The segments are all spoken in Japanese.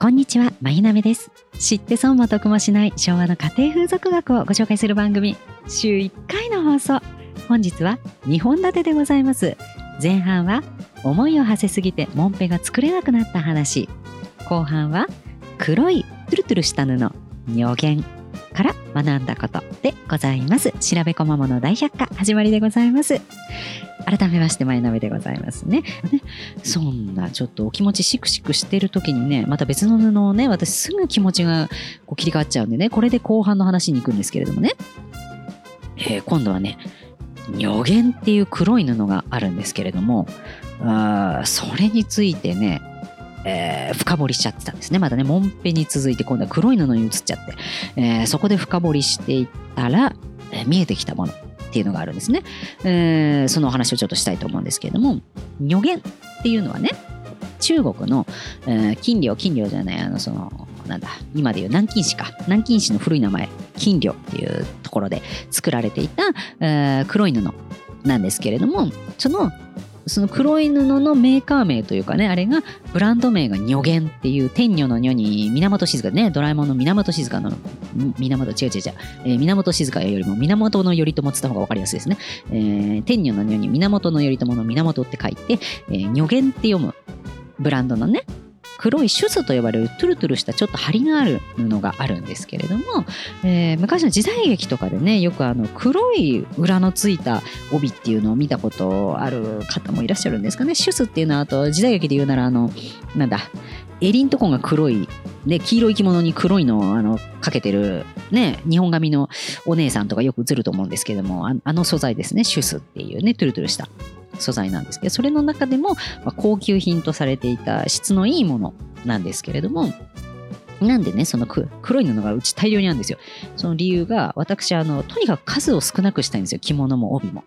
こんにちは、まひなめです。知って損も得もしない昭和の家庭風俗学をご紹介する番組、週1回の放送。本日は2本立てでございます。前半は、思いを馳せすぎてもんぺが作れなくなった話。後半は、黒いトゥルトゥルした布、女言から学んだことでございます。調べこまもの大百科、始まりでございます。改めまして、前鍋でございますね。ねそんな、ちょっとお気持ちシクシクしてる時にね、また別の布をね、私すぐ気持ちがこう切り替わっちゃうんでね、これで後半の話に行くんですけれどもね。えー今度はね、女言っていう黒い布があるんですけれども、あそれについてね、えー深掘りしちゃってたんですね。またね、もんぺに続いて今度は黒い布に移っちゃって、えーそこで深掘りしていったら、えー見えてきたものっていうのがあるんですね。えーそのお話をちょっとしたいと思うんですけれども、女言っていうのはね、中国の、えー金領、金領じゃない、あの、その、なんだ、今でいう南京市か。南京市の古い名前、金領っていうところで作られていた、えー黒い布なんですけれども、その、その黒い布のメーカー名というかね、あれが、ブランド名が女源っていう、天女の女に源静香ね、ドラえもんの源静香の、源、違う違う違う、えー源静香よりも源の頼朝って言った方が分かりやすいですね。えー天女の女に源の頼朝の源って書いて、えー女源って読むブランドのね、黒いシュスと呼ばれるトゥルトゥルしたちょっと張りがある布があるんですけれども、えー昔の時代劇とかでねよくあの黒い裏のついた帯っていうのを見たことある方もいらっしゃるんですかね。シュスっていうのはあと時代劇で言うならあのなんだ襟んとこが黒いね、黄色い着物に黒いのをあのかけてる、ね、日本髪のお姉さんとかよく映ると思うんですけどもあの素材ですねシュスっていうねトゥルトゥルした素材なんですけどそれの中でも、ま高級品とされていた質のいいものなんですけれどもなんでねその黒い布がうち大量にあるんですよ。その理由が私あのとにかく数を少なくしたいんですよ着物も帯も。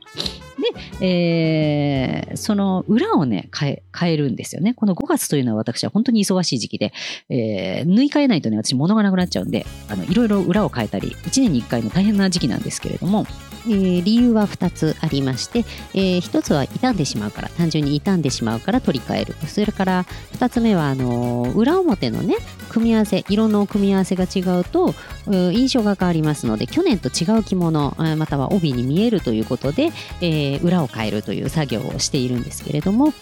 で、えーその裏をね変え変えるんですよね。この5月というのは私は本当に忙しい時期で、えー縫い替えないとね私物がなくなっちゃうんであのいろいろ裏を変えたり1年に1回の大変な時期なんですけれどもえー理由は2つありまして、え1つは傷んでしまうから単純に傷んでしまうから取り替える。それから2つ目はあのー裏表のね組み合わせ色の組み合わせが違うと印象が変わりますので去年と違う着物または帯に見えるということで、えー裏を変えるという作業をしているんですけれども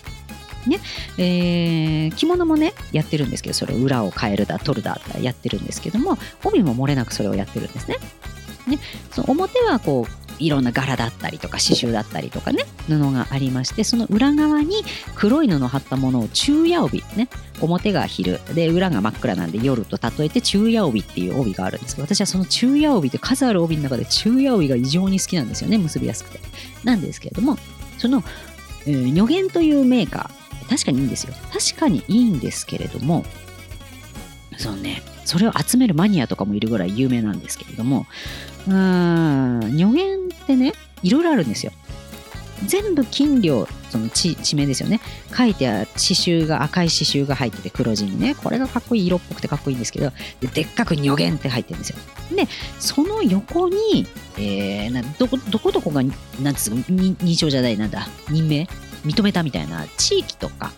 ねえー着物もねやってるんですけどそれを裏を変えるだ取るだやってるんですけども帯も漏れなくそれをやってるんですね。ねその表はこういろんな柄だったりとか刺繍だったりとかね布がありましてその裏側に黒い布を貼ったものを昼夜帯ね表が昼で裏が真っ暗なんで夜と例えて昼夜帯っていう帯があるんですけど私はその昼夜帯って数ある帯の中で昼夜帯が異常に好きなんですよね結びやすくて。なんですけれどもその、えー女言というメーカー確かにいいんですよ。確かにいいんですけれどもそのねそれを集めるマニアとかもいるぐらい有名なんですけれどもうーん女言ってねいろいろあるんですよ。全部金量その地地名ですよね。書いてある刺繍が赤い刺繍が入ってて黒地にね。これがかっこいい色っぽくてかっこいいんですけどでっかく女言って入ってるんですよ。でその横に、えーなどこどこどこがなんつうの認証じゃないなんだ任命？認めたみたいな地域とか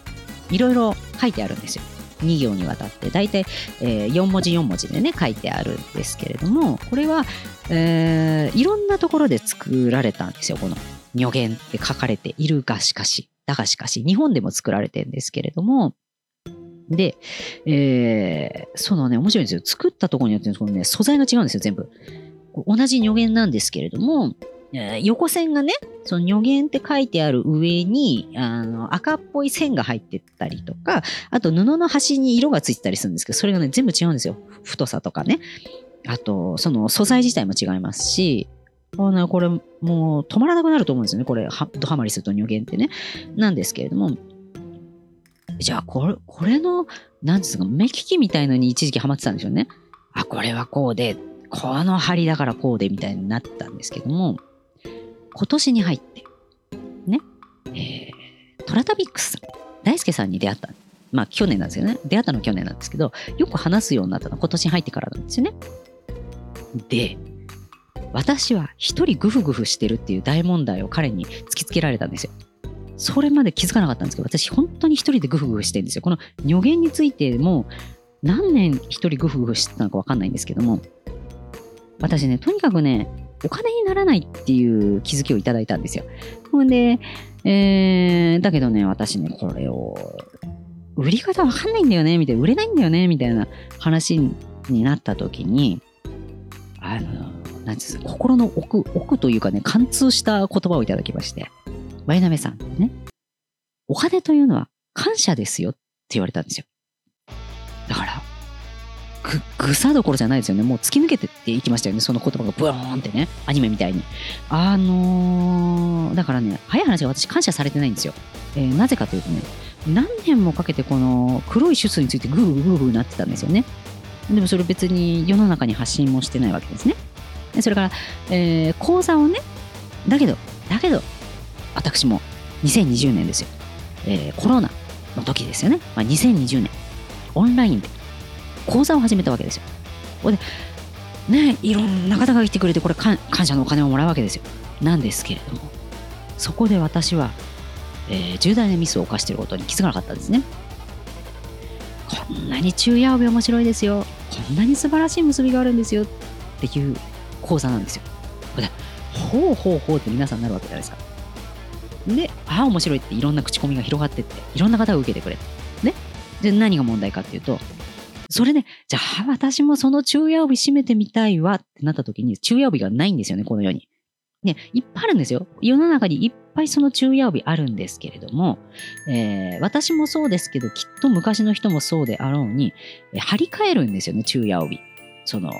いろいろ書いてあるんですよ。2行にわたって大体、えー4文字4文字でね書いてあるんですけれどもこれは、えーいろんなところで作られたんですよこの「女言」って書かれているがしかしだがしかし日本でも作られてるんですけれども。で、えーそのね面白いんですよ。作ったところによってこのね素材が違うんですよ全部。同じ女言なんですけれどもえ横線がね、その女言って書いてある上に、あの、赤っぽい線が入ってったりとか、あと布の端に色がついてたりするんですけど、それがね、全部違うんですよ。太さとかね。あと、その素材自体も違いますし、あのこれもう止まらなくなると思うんですよね。これ、はドハマりすると女言ってね。なんですけれども、じゃあ、これ、これの、なんですか、目利きみたいのに一時期ハマってたんでしょうね。あ、これはこうで、この針だからこうでみたいになったんですけども、今年に入って、ね、えートラタビックスさん、大輔さんに出会った。まあ去年なんですよね。出会ったの去年なんですけど、よく話すようになったのは今年に入ってからなんですよね。で、私は一人グフグフしてるっていう大問題を彼に突きつけられたんですよ。それまで気づかなかったんですけど、私本当に一人でグフグフしてるんですよ。この予言についても、何年一人グフグフしてたのかわかんないんですけども、私ね、とにかくね、お金にならないっていう気づきをいただいたんですよ。ほんで、えー、だけどね、私ね、これを、売り方わかんないんだよね、みたいな、売れないんだよね、みたいな話になった時に、あの、なんです心の奥、奥というかね、貫通した言葉をいただきまして、ワイナメさんね、お金というのは感謝ですよって言われたんですよ。ぐ、ぐさどころじゃないですよね。もう突き抜けてっていきましたよね。その言葉がブーンってね。アニメみたいに。あのー、だからね、早い話は私感謝されてないんですよ。えー、なぜかというとね、何年もかけてこの黒い手術についてグーグーグーグーなってたんですよね。でもそれ別に世の中に発信もしてないわけですね。それから、えー、講座をね、だけど、だけど、私も2020年ですよ。えー、コロナの時ですよね。まあ、2020年、オンラインで講座を始めたわけですよ。これで、ね、いろんな方が来てくれて、これ感謝のお金をもらうわけですよ。なんですけれども、そこで私は、えー、重大なミスを犯していることに気づかなかったんですね。こんなに昼夜帯面白いですよ。こんなに素晴らしい結びがあるんですよっていう講座なんですよ。これ、ほうほうほうって皆さんなるわけじゃないですか。で、ああ、面白いっていろんな口コミが広がってって、いろんな方が受けてくれ。ね。で、何が問題かっていうと、それで、じゃあ私もその昼夜帯締めてみたいわってなった時に、昼夜帯がないんですよね、この世に。ね、いっぱいあるんですよ。世の中にいっぱいその昼夜帯あるんですけれども、えー、私もそうですけど、きっと昔の人もそうであろうに、えー、張り替えるんですよね、昼夜帯。その、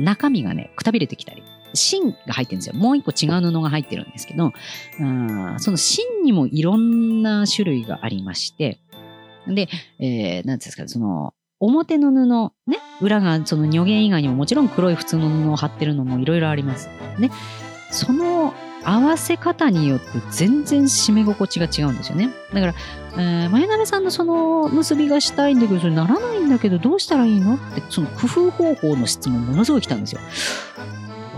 中身がね、くたびれてきたり。芯が入ってるんですよ。もう一個違う布が入ってるんですけど、あその芯にもいろんな種類がありまして、で、えー、なんですか、その、表の布、ね、裏がその如弦以外にももちろん黒い普通の布を貼ってるのもいろいろあります。ね。その合わせ方によって全然締め心地が違うんですよね。だから、えー、前鍋さんのその結びがしたいんだけど、それならないんだけど、どうしたらいいのって、その工夫方法の質問ものすごい来たんですよ。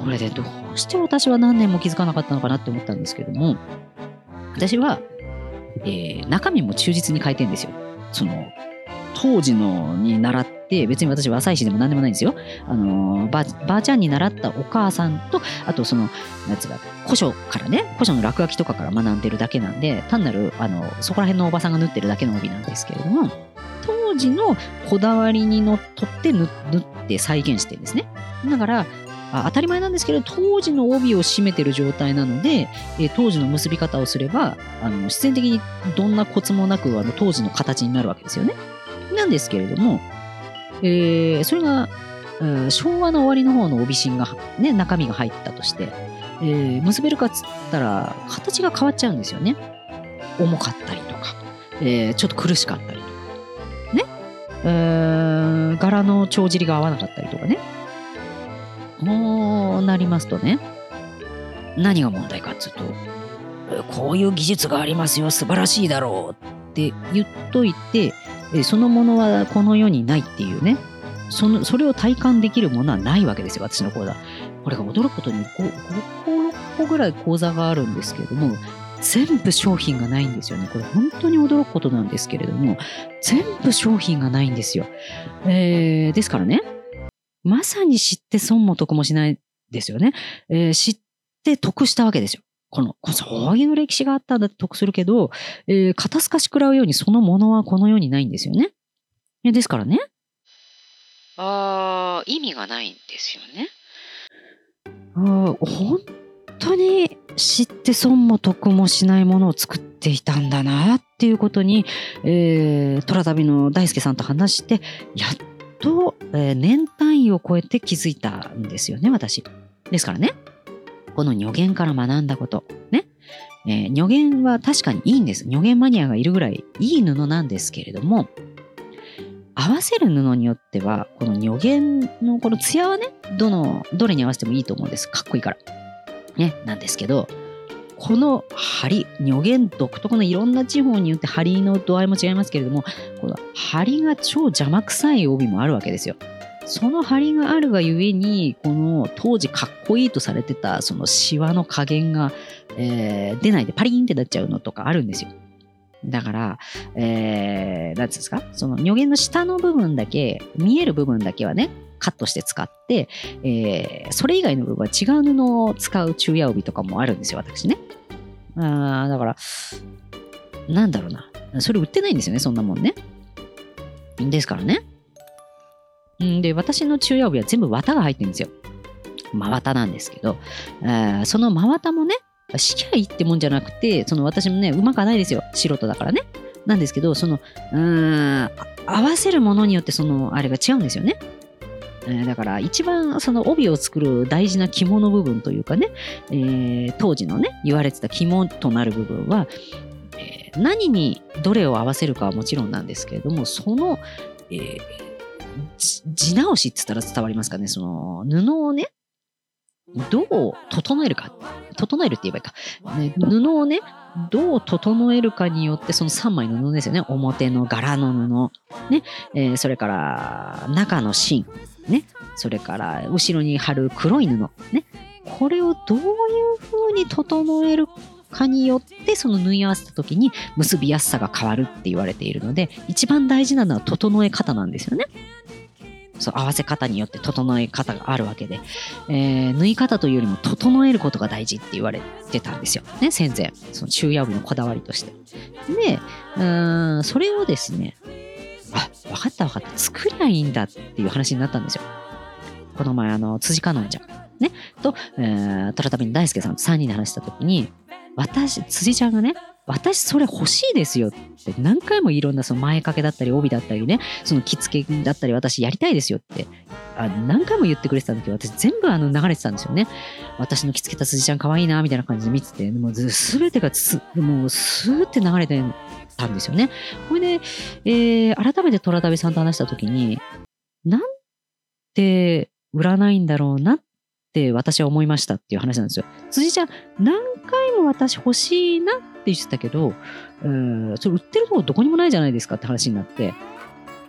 これでどうして私は何年も気づかなかったのかなって思ったんですけども、私は、えー、中身も忠実に変えてんですよ。その、当時のに習って、別に私は浅いしでも何でもないんですよ。あのば、ばあちゃんに習ったお母さんと、あとその、なんつうか、古書からね、古書の落書きとかから学んでるだけなんで、単なる、あの、そこら辺のおばさんが縫ってるだけの帯なんですけれども、当時のこだわりにのっとって縫って再現してるんですね。だから、当たり前なんですけど、当時の帯を締めてる状態なので、え当時の結び方をすれば、あの必然的にどんなコツもなくあの当時の形になるわけですよね。なんですけれども、えー、それが、昭和の終わりの方の帯芯が、ね、中身が入ったとして、えー、結べるかっつったら、形が変わっちゃうんですよね。重かったりとか、えー、ちょっと苦しかったりとか、ね。えー、柄の帳尻が合わなかったりとかね。こうなりますとね、何が問題かっつうと、こういう技術がありますよ、素晴らしいだろうって言っといて、えそのものはこの世にないっていうね、そのそれを体感できるものはないわけですよ、私の講座。これが驚くことに 5, 5個、6個ぐらい講座があるんですけれども、全部商品がないんですよね。これ本当に驚くことなんですけれども、全部商品がないんですよ。えー、ですからね、まさに知って損も得もしないですよね。えー、知って得したわけですよ。この、そういう歴史があったんだって得するけど、えー、肩透かし食らうようにそのものはこの世にないんですよね。ですからね。ああ、意味がないんですよね。あ本当に知って損も得もしないものを作っていたんだなっていうことに、えー、虎旅の大輔さんと話して、やっと、えー、年単位を超えて気づいたんですよね、私。ですからね。この如言から学んだこと。ね。えー、如言は確かにいいんです。如言マニアがいるぐらいいい布なんですけれども、合わせる布によっては、この如言のこの艶はね、どの、どれに合わせてもいいと思うんです。かっこいいから。ね、なんですけど、この針、如言独特のいろんな地方によって針の度合いも違いますけれども、この針が超邪魔くさい帯もあるわけですよ。その張りがあるがゆえに、この当時かっこいいとされてたそのシワの加減が、えー、出ないでパリンってなっちゃうのとかあるんですよ。だから、えー、なんつうんですか？その、如言の下の部分だけ、見える部分だけはね、カットして使って、えー、それ以外の部分は違う布を使う昼夜帯とかもあるんですよ、私ね。あーだから、なんだろうな。それ売ってないんですよね、そんなもんね。ですからね。んで、私の昼夜帯は全部綿が入ってるんですよ。真綿なんですけど、えーその真綿もね、しきゃいいってもんじゃなくて、その私もね、うまくはないですよ。素人だからね。なんですけど、その、うん、合わせるものによって、その、あれが違うんですよね。えーだから、一番その帯を作る大事な肝の部分というかね、えー当時のね、言われてた肝となる部分は、えー何にどれを合わせるかはもちろんなんですけれども、その、えー地直しって言ったら伝わりますかね、その布をね、どう整えるか、整えるって言えばいいか、ね、布をね、どう整えるかによって、その3枚の布ですよね、表の柄の布、ね、えーそれから中の芯、ね、それから後ろに貼る黒い布、ね、これをどういう風に整えるかによってその縫い合わせた時に結びやすさが変わるって言われているので一番大事なのは整え方なんですよね。そう合わせ方によって整え方があるわけで、えー縫い方というよりも整えることが大事って言われてたんですよ。ね、戦前。その昼夜帯のこだわりとして。で、うーん、それをですね、あ、分かった分かった。作りゃいいんだっていう話になったんですよ。この前、あの、辻香音ちゃん、ね、と、えー、トラタビの大輔さんと3人で話したときに、私、辻ちゃんがね、私それ欲しいですよって何回もいろんなその前掛けだったり帯だったりね、その着付けだったり私やりたいですよってあ何回も言ってくれてたんだけど、私全部あの流れてたんですよね。私の着付けた辻ちゃん可愛いなみたいな感じで見てて、もう全てがつもうスーって流れてたんですよね。これで、えー改めて虎旅さんと話した時に、なんて売らないんだろうなっって私は思いましたっていう話なんですよ。辻ちゃん、何回も私欲しいなって言ってたけど、うんそれ売ってるとこどこにもないじゃないですかって話になって、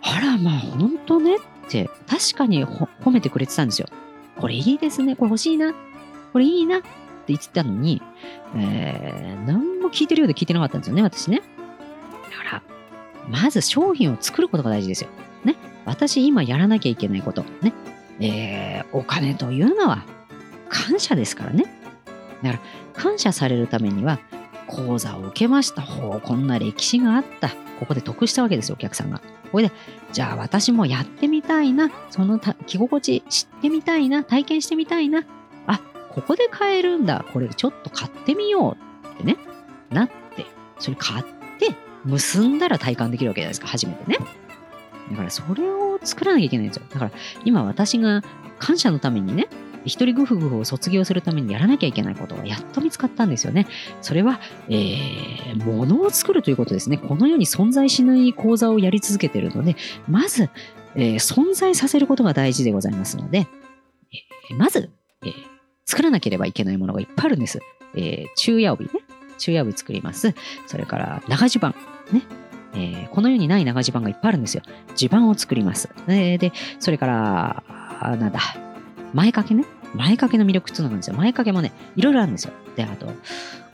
あらまあ本当ねって確かに褒めてくれてたんですよ。これいいですね、これ欲しいな、これいいなって言ってたのに、えー何も聞いてるようで聞いてなかったんですよね、私ね。だから、まず商品を作ることが大事ですよ。ね。私今やらなきゃいけないこと。ね。えーお金というのは感謝ですからね。だから、感謝されるためには、講座を受けました。ほう、こんな歴史があった。ここで得したわけですよ、お客さんが。これで、じゃあ私もやってみたいな。その着心地知ってみたいな。体験してみたいな。あ、ここで買えるんだ。これちょっと買ってみようってね。なって、それ買って、結んだら体感できるわけじゃないですか、初めてね。だからそれを作らなきゃいけないんですよ。だから今私が感謝のためにね、一人グフグフを卒業するためにやらなきゃいけないことがやっと見つかったんですよね。それは、えー、物を作るということですね。この世に存在しない講座をやり続けているので、まず、えー存在させることが大事でございますので、えーまず、えー作らなければいけないものがいっぱいあるんです。えー昼夜帯ね。昼夜帯作ります。それから長襦袢。ね。えーこの世にない長襦袢がいっぱいあるんですよ。襦袢を作ります。えで、それから、なんだ、前掛けね。前掛けの魅力っていうのがあるんですよ。前掛けもね、いろいろあるんですよ。で、あと、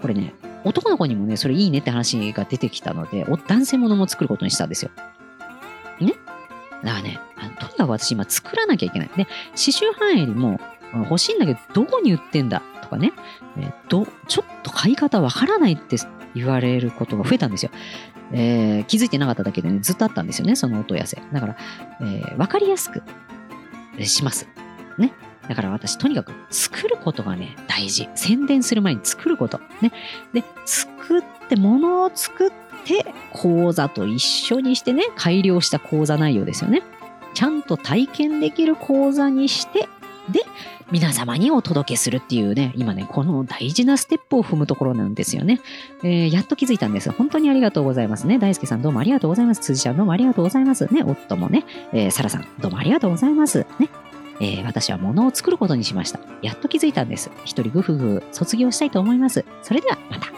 これね、男の子にもね、それいいねって話が出てきたので、男性ものも作ることにしたんですよ。ね？だからね、あのとにかく私今作らなきゃいけない。で、刺繍半襟も欲しいんだけど、どこに売ってんだとかね、えーどちょっと買い方わからないって言われることが増えたんですよ。えー気づいてなかっただけでね、ずっとあったんですよね、そのお問い合わせ。だから、えーわかりやすくします。ね？だから私、とにかく作ることがね、大事。宣伝する前に作ること。ね。で、作って、物を作って、講座と一緒にしてね、改良した講座内容ですよね。ちゃんと体験できる講座にして、で、皆様にお届けするっていうね、今ね、この大事なステップを踏むところなんですよね。えーやっと気づいたんです。本当にありがとうございますね。大輔さんどうもありがとうございます。辻ちゃんどうもありがとうございます。ね、夫もね、えー、サラさんどうもありがとうございます。ね。えー私は物を作ることにしました。やっと気づいたんです。一人グフグ卒業したいと思います。それではまた。